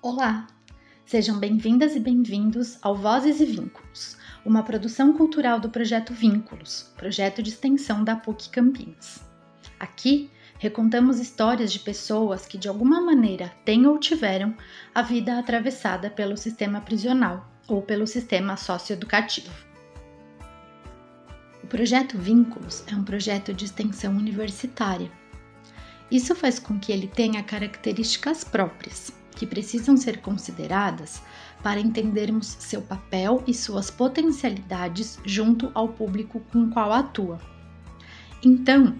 Olá! Sejam bem-vindas e bem-vindos ao Vozes e Vínculos, uma produção cultural do projeto Vínculos, projeto de extensão da PUC Campinas. Aqui recontamos histórias de pessoas que de alguma maneira têm ou tiveram a vida atravessada pelo sistema prisional ou pelo sistema socioeducativo. O projeto Vínculos é um projeto de extensão universitária. Isso faz com que ele tenha características próprias, que precisam ser consideradas para entendermos seu papel e suas potencialidades junto ao público com qual atua. Então,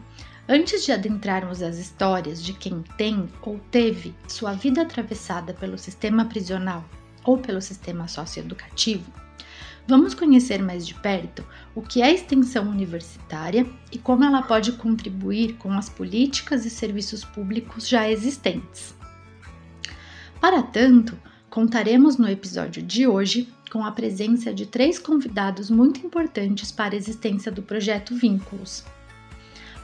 antes de adentrarmos as histórias de quem tem ou teve sua vida atravessada pelo sistema prisional ou pelo sistema socioeducativo, vamos conhecer mais de perto o que é extensão universitária e como ela pode contribuir com as políticas e serviços públicos já existentes. Para tanto, contaremos no episódio de hoje com a presença de três convidados muito importantes para a existência do projeto Vínculos.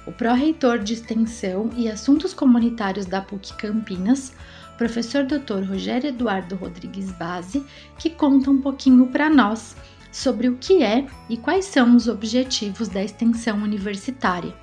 O pró-reitor de Extensão e Assuntos Comunitários da PUC Campinas, professor Dr. Rogério Eduardo Rodrigues Base, que conta um pouquinho para nós sobre o que é e quais são os objetivos da extensão universitária.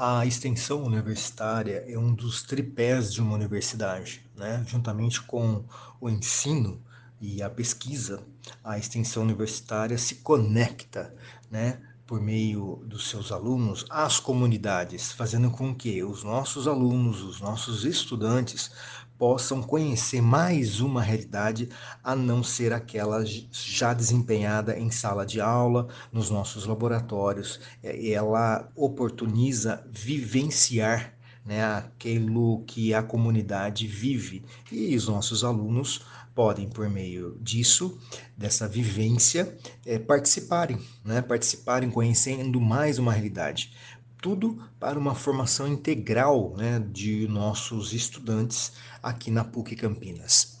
A extensão universitária é um dos tripés de uma universidade, né? Juntamente com o ensino e a pesquisa, a extensão universitária se conecta, né, por meio dos seus alunos às comunidades, fazendo com que os nossos alunos, os nossos estudantes possam conhecer mais uma realidade a não ser aquela já desempenhada em sala de aula, nos nossos laboratórios. É, ela oportuniza vivenciar né, aquilo que a comunidade vive e os nossos alunos podem, por meio disso, dessa vivência, é, participarem, né, participarem conhecendo mais uma realidade tudo para uma formação integral né, de nossos estudantes aqui na PUC Campinas.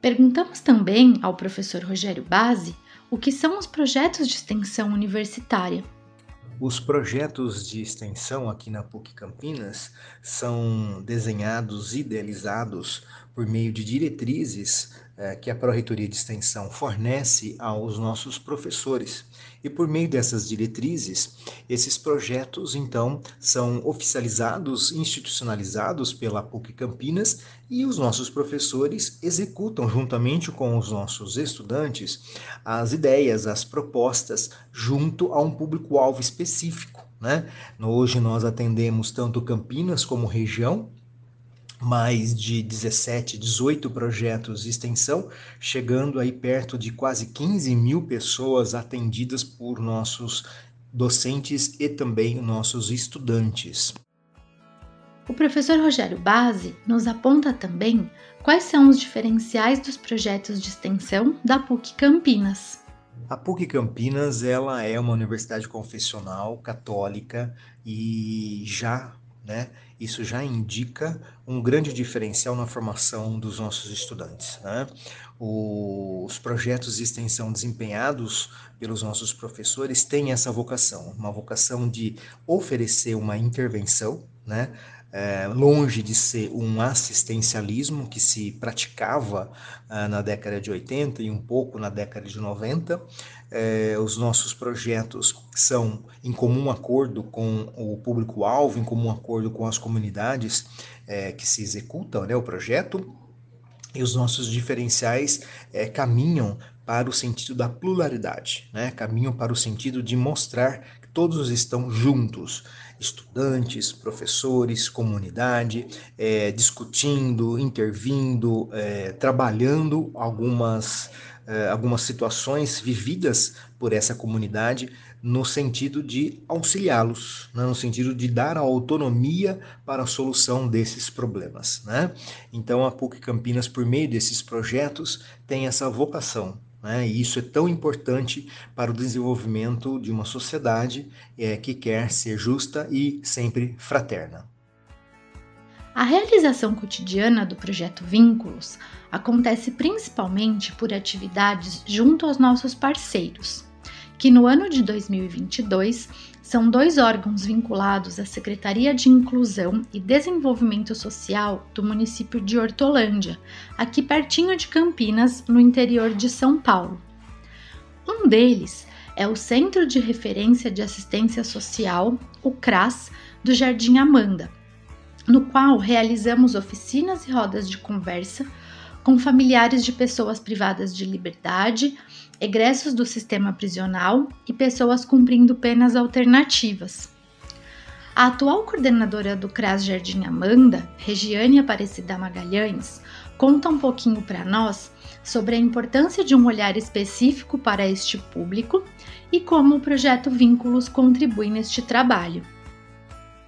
Perguntamos também ao professor Rogério Base o que são os projetos de extensão universitária. Os projetos de extensão aqui na PUC Campinas são desenhados, idealizados por meio de diretrizes é, que a Pró-Reitoria de Extensão fornece aos nossos professores. E por meio dessas diretrizes, esses projetos, então, são oficializados, institucionalizados pela PUC Campinas e os nossos professores executam, juntamente com os nossos estudantes, as ideias, as propostas, junto a um público-alvo específico. Né? Hoje nós atendemos tanto Campinas como região, mais de 17, 18 projetos de extensão, chegando aí perto de quase 15 mil pessoas atendidas por nossos docentes e também nossos estudantes. O professor Rogério Base nos aponta também quais são os diferenciais dos projetos de extensão da PUC Campinas. A PUC Campinas ela é uma universidade confessional católica e já né, isso já indica um grande diferencial na formação dos nossos estudantes. Né? os projetos de extensão desempenhados pelos nossos professores têm essa vocação, uma vocação de oferecer uma intervenção, né, é, longe de ser um assistencialismo que se praticava ah, na década de 80 e um pouco na década de 90. É, os nossos projetos são em comum acordo com o público-alvo, em comum acordo com as comunidades é, que se executam né, o projeto. E os nossos diferenciais é, caminham para o sentido da pluralidade, né? caminham para o sentido de mostrar todos estão juntos estudantes, professores, comunidade, é, discutindo, intervindo, é, trabalhando algumas, é, algumas situações vividas por essa comunidade no sentido de auxiliá-los, né? no sentido de dar a autonomia para a solução desses problemas. Né? Então, a PUC Campinas, por meio desses projetos, tem essa vocação né? E isso é tão importante para o desenvolvimento de uma sociedade é, que quer ser justa e sempre fraterna. A realização cotidiana do projeto Vínculos acontece principalmente por atividades junto aos nossos parceiros, que no ano de 2022 são dois órgãos vinculados à Secretaria de Inclusão e Desenvolvimento Social do município de Hortolândia, aqui pertinho de Campinas, no interior de São Paulo. Um deles é o Centro de Referência de Assistência Social, o CRAS, do Jardim Amanda, no qual realizamos oficinas e rodas de conversa com familiares de pessoas privadas de liberdade, egressos do sistema prisional e pessoas cumprindo penas alternativas. A atual coordenadora do CRAS Jardim Amanda, Regiane Aparecida Magalhães, conta um pouquinho para nós sobre a importância de um olhar específico para este público e como o projeto Vínculos contribui neste trabalho.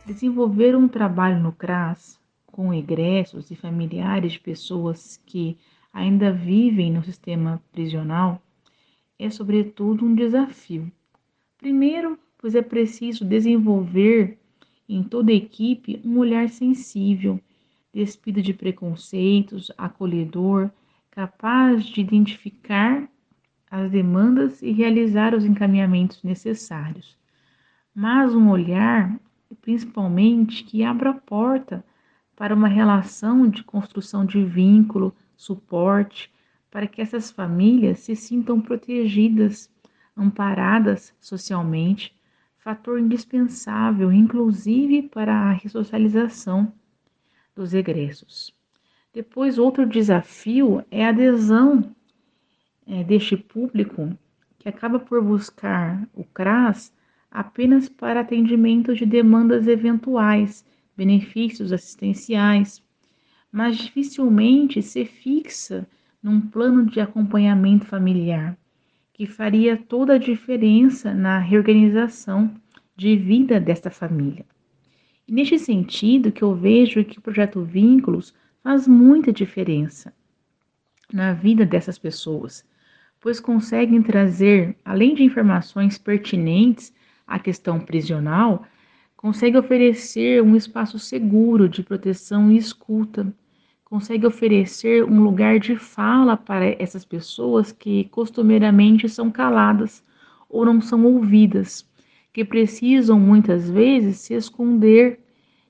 Desenvolver um trabalho no CRAS com egressos e familiares de pessoas que ainda vivem no sistema prisional é, sobretudo, um desafio. Primeiro, pois é preciso desenvolver em toda a equipe um olhar sensível, despido de preconceitos, acolhedor, capaz de identificar as demandas e realizar os encaminhamentos necessários. Mas um olhar, principalmente, que abra a porta para uma relação de construção de vínculo, suporte, para que essas famílias se sintam protegidas, amparadas socialmente, fator indispensável, inclusive para a ressocialização dos egressos. Depois, outro desafio é a adesão é, deste público que acaba por buscar o CRAS apenas para atendimento de demandas eventuais, benefícios assistenciais, mas dificilmente se fixa num plano de acompanhamento familiar, que faria toda a diferença na reorganização de vida desta família. E neste sentido que eu vejo que o projeto Vínculos faz muita diferença na vida dessas pessoas, pois conseguem trazer, além de informações pertinentes à questão prisional, consegue oferecer um espaço seguro de proteção e escuta, consegue oferecer um lugar de fala para essas pessoas que costumeiramente são caladas ou não são ouvidas, que precisam muitas vezes se esconder,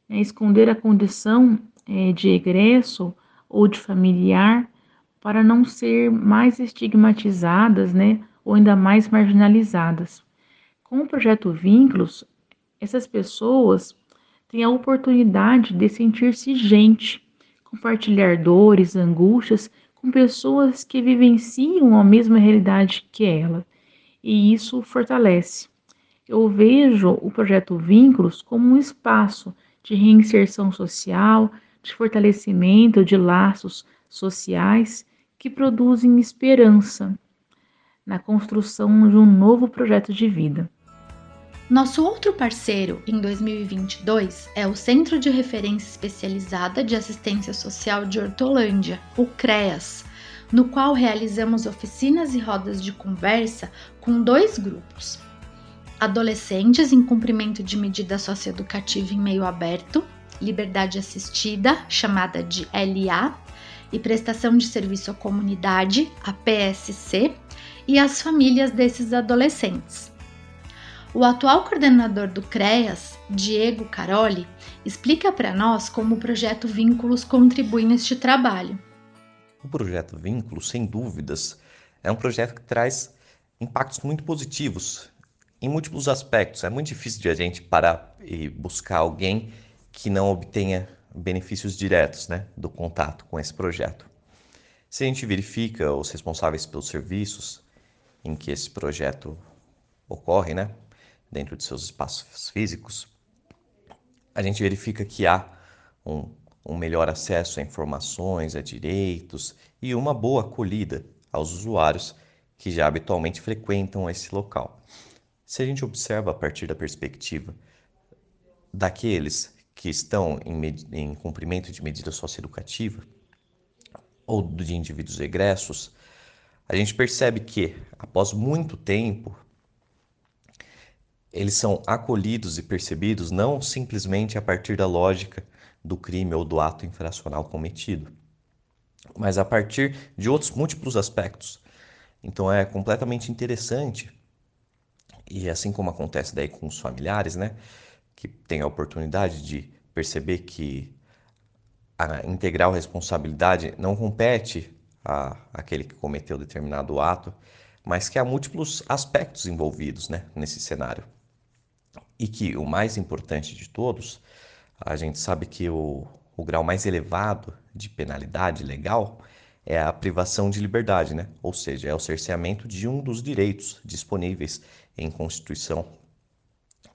né, esconder a condição é, de egresso ou de familiar para não ser mais estigmatizadas, né, ou ainda mais marginalizadas. Com o projeto Vínculos, essas pessoas têm a oportunidade de sentir-se gente, compartilhar dores, angústias com pessoas que vivenciam a mesma realidade que ela, e isso fortalece. Eu vejo o projeto Vínculos como um espaço de reinserção social, de fortalecimento de laços sociais que produzem esperança na construção de um novo projeto de vida. Nosso outro parceiro em 2022 é o Centro de Referência Especializada de Assistência Social de Hortolândia, o CREAS, no qual realizamos oficinas e rodas de conversa com dois grupos: adolescentes em cumprimento de medida socioeducativa em meio aberto, liberdade assistida, chamada de LA, e prestação de serviço à comunidade, a PSC, e as famílias desses adolescentes. O atual coordenador do CREAS, Diego Caroli, explica para nós como o projeto Vínculos contribui neste trabalho. O projeto Vínculos, sem dúvidas, é um projeto que traz impactos muito positivos em múltiplos aspectos. É muito difícil de a gente parar e buscar alguém que não obtenha benefícios diretos né, do contato com esse projeto. Se a gente verifica os responsáveis pelos serviços em que esse projeto ocorre, né, dentro de seus espaços físicos, a gente verifica que há um, um melhor acesso a informações, a direitos e uma boa acolhida aos usuários que já habitualmente frequentam esse local. Se a gente observa a partir da perspectiva daqueles que estão em, em cumprimento de medida socioeducativa ou de indivíduos egressos, a gente percebe que, após muito tempo eles são acolhidos e percebidos não simplesmente a partir da lógica do crime ou do ato infracional cometido, mas a partir de outros múltiplos aspectos. Então é completamente interessante E assim como acontece daí com os familiares, né, que tem a oportunidade de perceber que a integral responsabilidade não compete a aquele que cometeu determinado ato, mas que há múltiplos aspectos envolvidos né, nesse cenário. E que o mais importante de todos, a gente sabe que o, o grau mais elevado de penalidade legal é a privação de liberdade, né? ou seja, é o cerceamento de um dos direitos disponíveis em Constituição.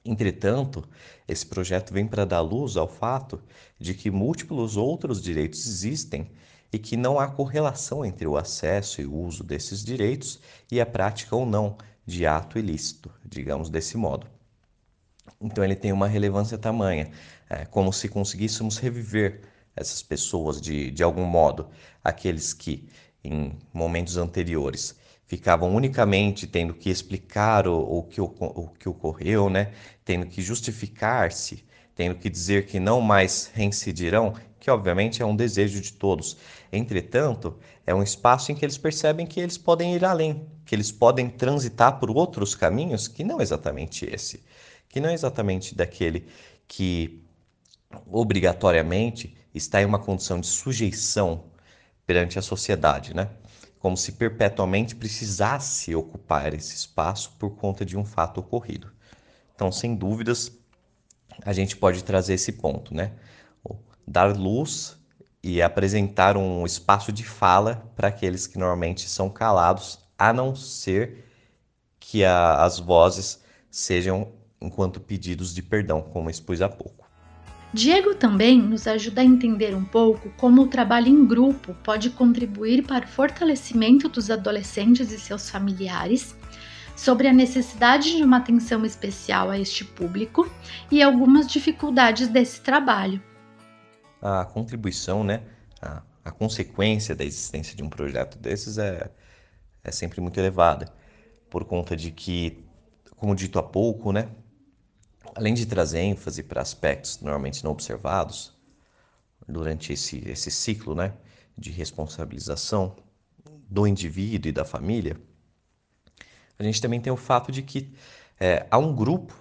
Entretanto, esse projeto vem para dar luz ao fato de que múltiplos outros direitos existem e que não há correlação entre o acesso e o uso desses direitos e a prática ou não de ato ilícito, digamos desse modo. Então ele tem uma relevância tamanha, é, como se conseguíssemos reviver essas pessoas de, de algum modo, aqueles que em momentos anteriores ficavam unicamente tendo que explicar o, o, que, o, o que ocorreu, né? tendo que justificar-se, tendo que dizer que não mais reincidirão, que obviamente é um desejo de todos. Entretanto, é um espaço em que eles percebem que eles podem ir além, que eles podem transitar por outros caminhos que não exatamente esse, que não é exatamente daquele que obrigatoriamente está em uma condição de sujeição perante a sociedade, né? Como se perpetuamente precisasse ocupar esse espaço por conta de um fato ocorrido. Então, sem dúvidas, a gente pode trazer esse ponto, né? Dar luz e apresentar um espaço de fala para aqueles que normalmente são calados, a não ser que a, as vozes sejam enquanto pedidos de perdão, como expus há pouco. Diego também nos ajuda a entender um pouco como o trabalho em grupo pode contribuir para o fortalecimento dos adolescentes e seus familiares, sobre a necessidade de uma atenção especial a este público e algumas dificuldades desse trabalho. A contribuição, né, a, a consequência da existência de um projeto desses é, é sempre muito elevada, por conta de que, como dito há pouco, né, além de trazer ênfase para aspectos normalmente não observados durante esse, esse ciclo né, de responsabilização do indivíduo e da família, a gente também tem o fato de que é, há um grupo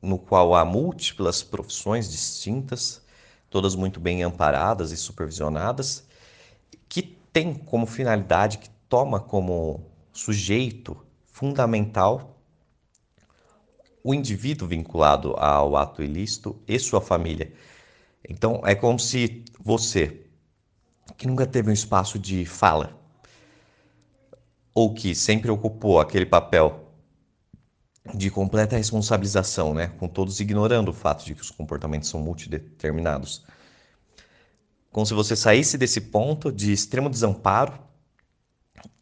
no qual há múltiplas profissões distintas, todas muito bem amparadas e supervisionadas, que tem como finalidade, que toma como sujeito fundamental o indivíduo vinculado ao ato ilícito e sua família. Então, é como se você, que nunca teve um espaço de fala, ou que sempre ocupou aquele papel de completa responsabilização, né, com todos ignorando o fato de que os comportamentos são multideterminados. Como se você saísse desse ponto de extremo desamparo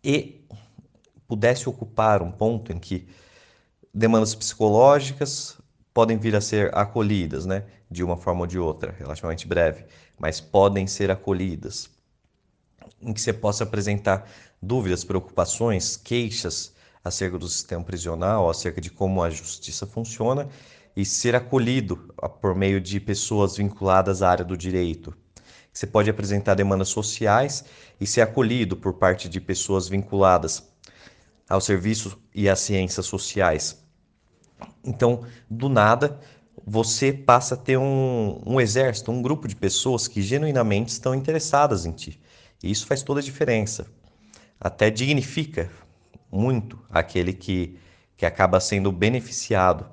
e pudesse ocupar um ponto em que demandas psicológicas podem vir a ser acolhidas, né? De uma forma ou de outra, relativamente breve, mas podem ser acolhidas. Em que você possa apresentar dúvidas, preocupações, queixas acerca do sistema prisional, acerca de como a justiça funciona e ser acolhido por meio de pessoas vinculadas à área do direito. Você pode apresentar demandas sociais e ser acolhido por parte de pessoas vinculadas ao serviço e às ciências sociais. Então, do nada, você passa a ter um, um exército, um grupo de pessoas que genuinamente estão interessadas em ti. E isso faz toda a diferença. Até dignifica muito aquele que, que acaba sendo beneficiado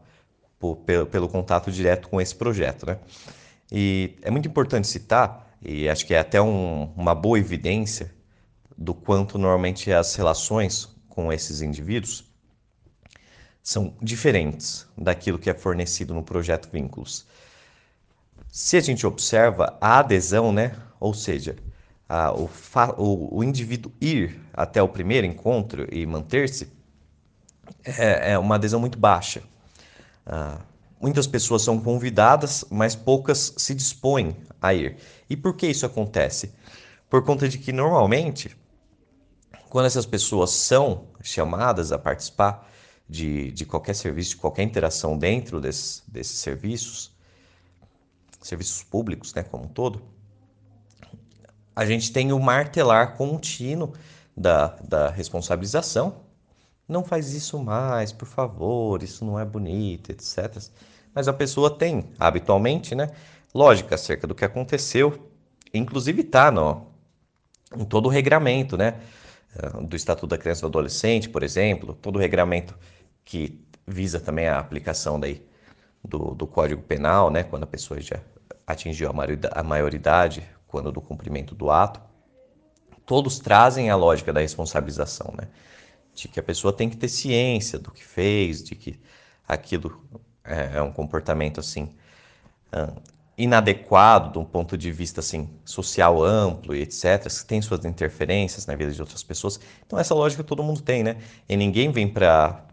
por, pelo, pelo contato direto com esse projeto. Né? E é muito importante citar, e acho que é até um, uma boa evidência do quanto normalmente as relações com esses indivíduos são diferentes daquilo que é fornecido no projeto Vínculos. Se a gente observa a adesão, né, ou seja, a, o, o, o, indivíduo ir até o primeiro encontro e manter-se, é, é, uma adesão muito baixa. Ah, muitas pessoas são convidadas, mas poucas se dispõem a ir. E por que isso acontece? Por conta de que normalmente, quando essas pessoas são chamadas a participar, de, de qualquer serviço, de qualquer interação dentro desses, desses serviços, serviços públicos, né, como um todo, a gente tem o martelar contínuo da, da responsabilização, não faz isso mais, por favor, isso não é bonito, etc. Mas a pessoa tem, habitualmente, né, lógica acerca do que aconteceu, inclusive está no, em todo o regramento, né, eh, do Estatuto da Criança e do Adolescente, por exemplo, todo o regramento que visa também a aplicação daí do, do Código Penal, né, quando a pessoa já atingiu a maioridade, quando do cumprimento do ato, todos trazem a lógica da responsabilização, né? De que a pessoa tem que ter ciência do que fez, de que aquilo é, é um comportamento assim inadequado de um ponto de vista assim social amplo e etc, que tem suas interferências na vida de outras pessoas. Então essa lógica todo mundo tem, né? E ninguém vem para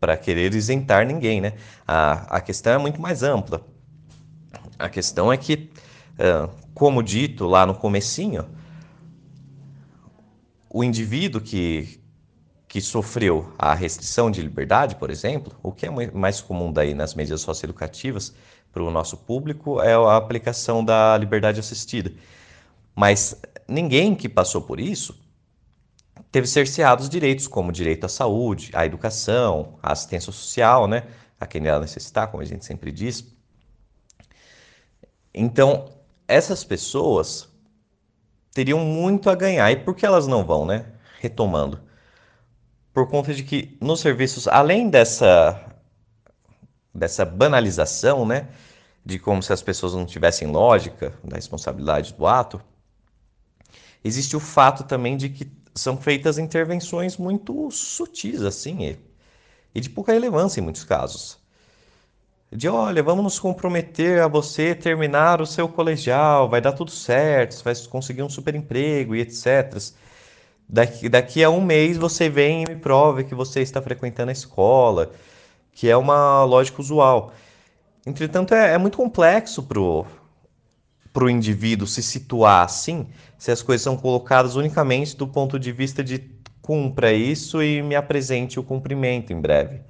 para querer isentar ninguém, né? A, a questão é muito mais ampla. A questão é que, como dito lá no comecinho, o indivíduo que, que sofreu a restrição de liberdade, por exemplo, o que é mais comum daí nas medidas socioeducativas para o nosso público é a aplicação da liberdade assistida. Mas ninguém que passou por isso teve cerceados direitos como direito à saúde, à educação, à assistência social, né? A quem ela necessitar, como a gente sempre diz. Então, essas pessoas teriam muito a ganhar. E por que elas não vão, né? Retomando. Por conta de que nos serviços, além dessa, dessa banalização, né? De como se as pessoas não tivessem lógica da responsabilidade do ato, existe o fato também de que são feitas intervenções muito sutis, assim, e, e de pouca relevância em muitos casos. De olha, vamos nos comprometer a você terminar o seu colegial, vai dar tudo certo, você vai conseguir um super emprego e etc. Daqui, daqui a um mês você vem e me prove que você está frequentando a escola, que é uma lógica usual. Entretanto, é, é muito complexo pro para o indivíduo se situar assim, se as coisas são colocadas unicamente do ponto de vista de cumpra isso e me apresente o cumprimento em breve.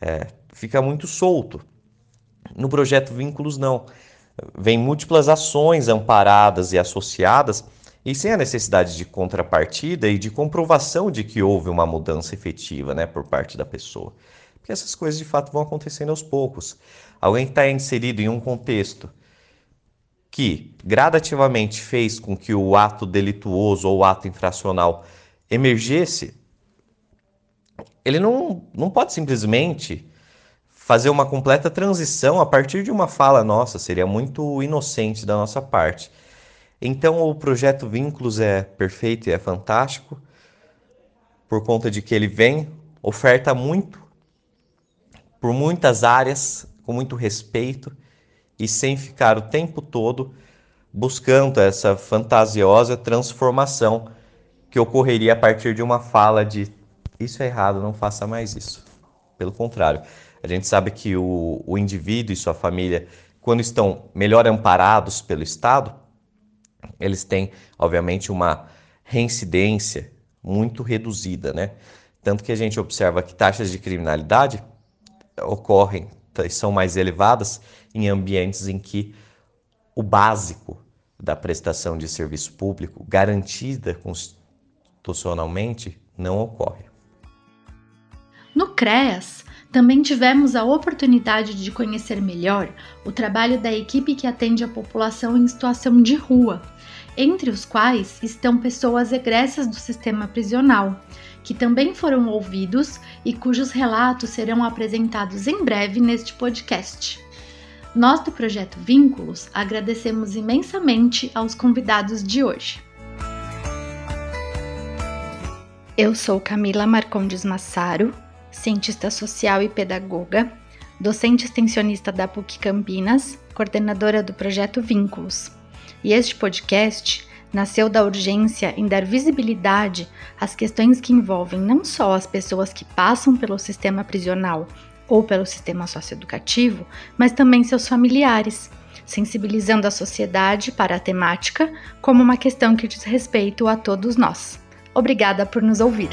É, fica muito solto. No projeto Vínculos, não. Vem múltiplas ações amparadas e associadas e sem a necessidade de contrapartida e de comprovação de que houve uma mudança efetiva né, por parte da pessoa. Porque essas coisas de fato vão acontecendo aos poucos. Alguém que está inserido em um contexto que gradativamente fez com que o ato delituoso ou o ato infracional emergesse, ele não, não pode simplesmente fazer uma completa transição a partir de uma fala nossa, seria muito inocente da nossa parte. Então o projeto Vínculos é perfeito e é fantástico, por conta de que ele vem, oferta muito, por muitas áreas, com muito respeito e sem ficar o tempo todo buscando essa fantasiosa transformação que ocorreria a partir de uma fala de isso é errado, não faça mais isso. Pelo contrário, a gente sabe que o, o indivíduo e sua família, quando estão melhor amparados pelo Estado, eles têm, obviamente, uma reincidência muito reduzida, né? Tanto que a gente observa que taxas de criminalidade ocorrem são mais elevadas em ambientes em que o básico da prestação de serviço público, garantida constitucionalmente, não ocorre. No CREAS, também tivemos a oportunidade de conhecer melhor o trabalho da equipe que atende a população em situação de rua, entre os quais estão pessoas egressas do sistema prisional, que também foram ouvidos e cujos relatos serão apresentados em breve neste podcast. Nós do projeto Vínculos agradecemos imensamente aos convidados de hoje. Eu sou Camila Marcondes Massaro, cientista social e pedagoga, docente extensionista da PUC Campinas, coordenadora do projeto Vínculos. E este podcast nasceu da urgência em dar visibilidade às questões que envolvem não só as pessoas que passam pelo sistema prisional ou pelo sistema socioeducativo, mas também seus familiares, sensibilizando a sociedade para a temática como uma questão que diz respeito a todos nós. Obrigada por nos ouvir.